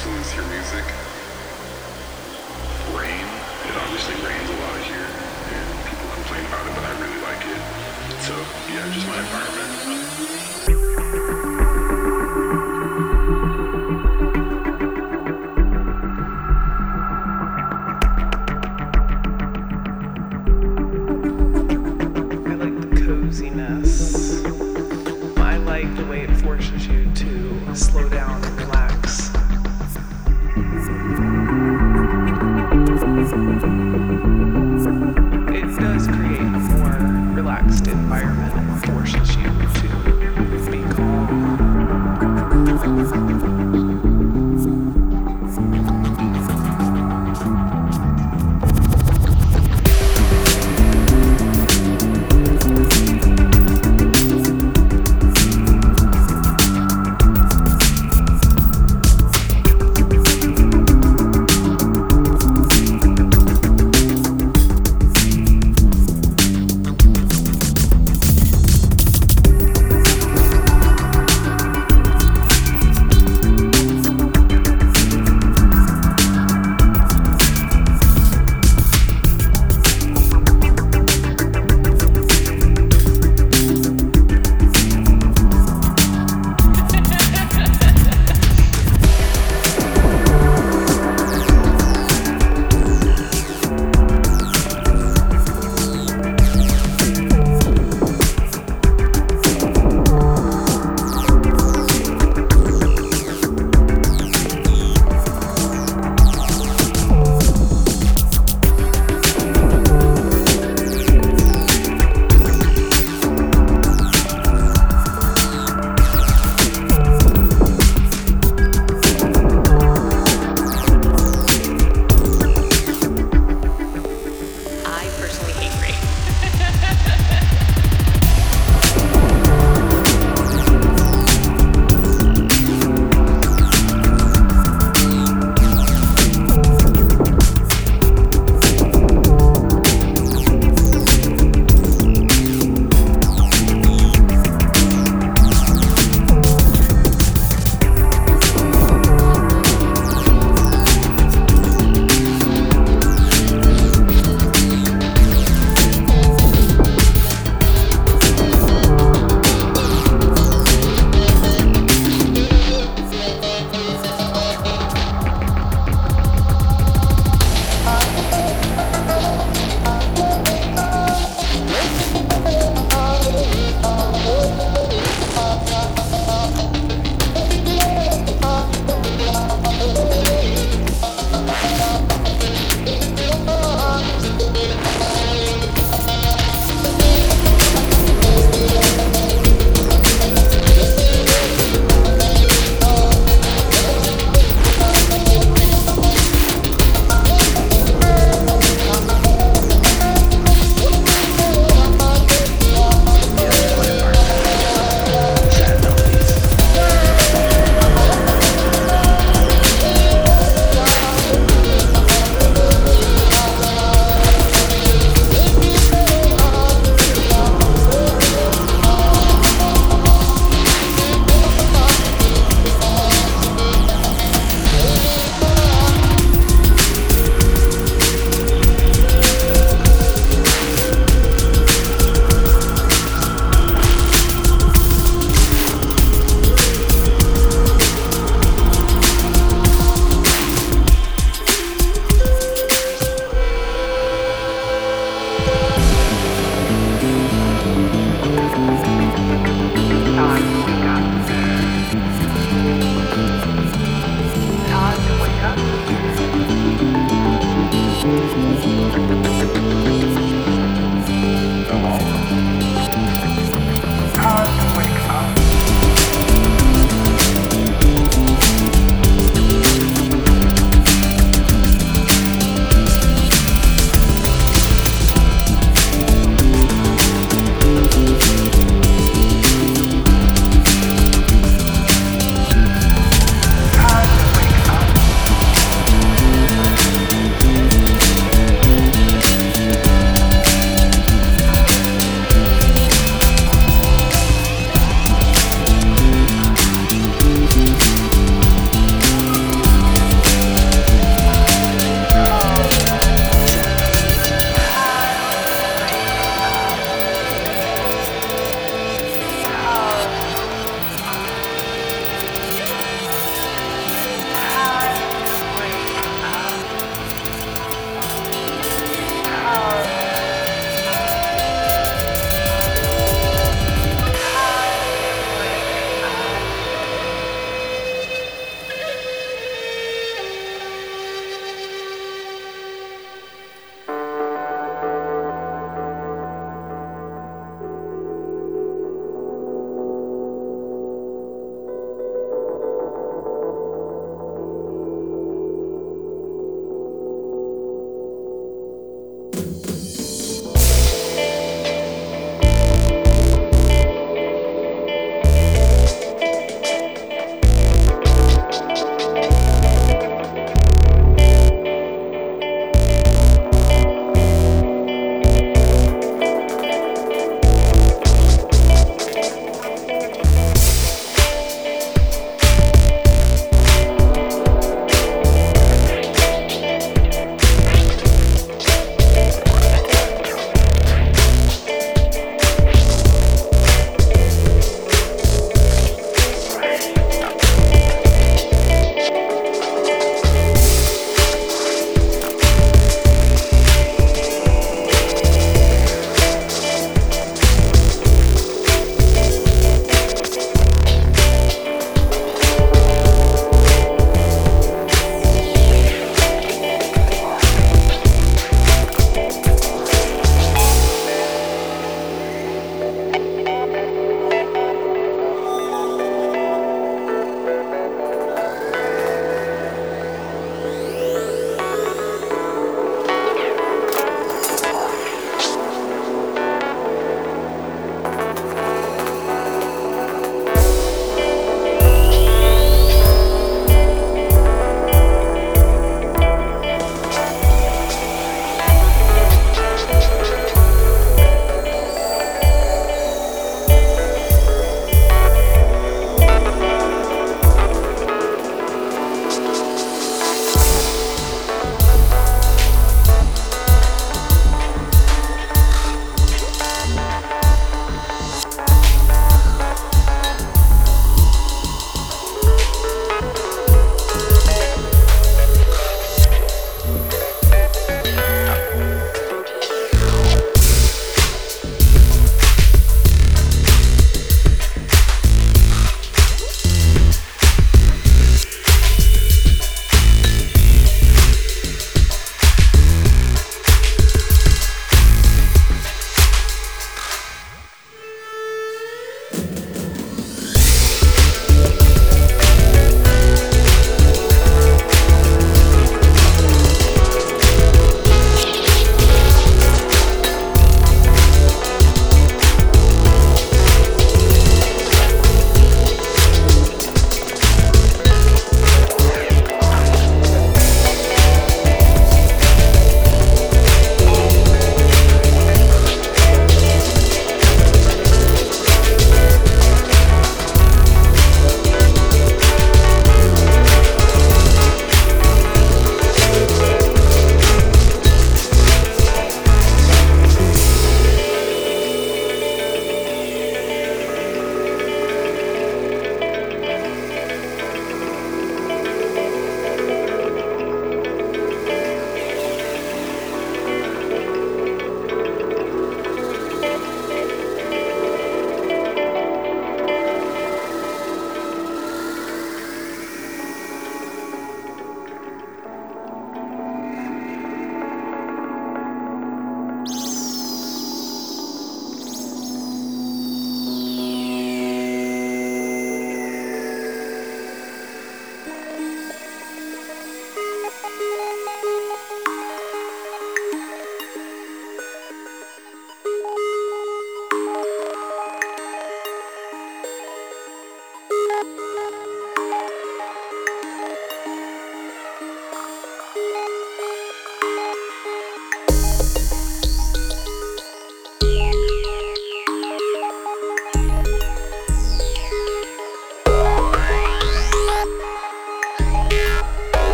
influence your music? Rain. It obviously rains a lot here, and people complain about it, but I really like it. So yeah, just my environment.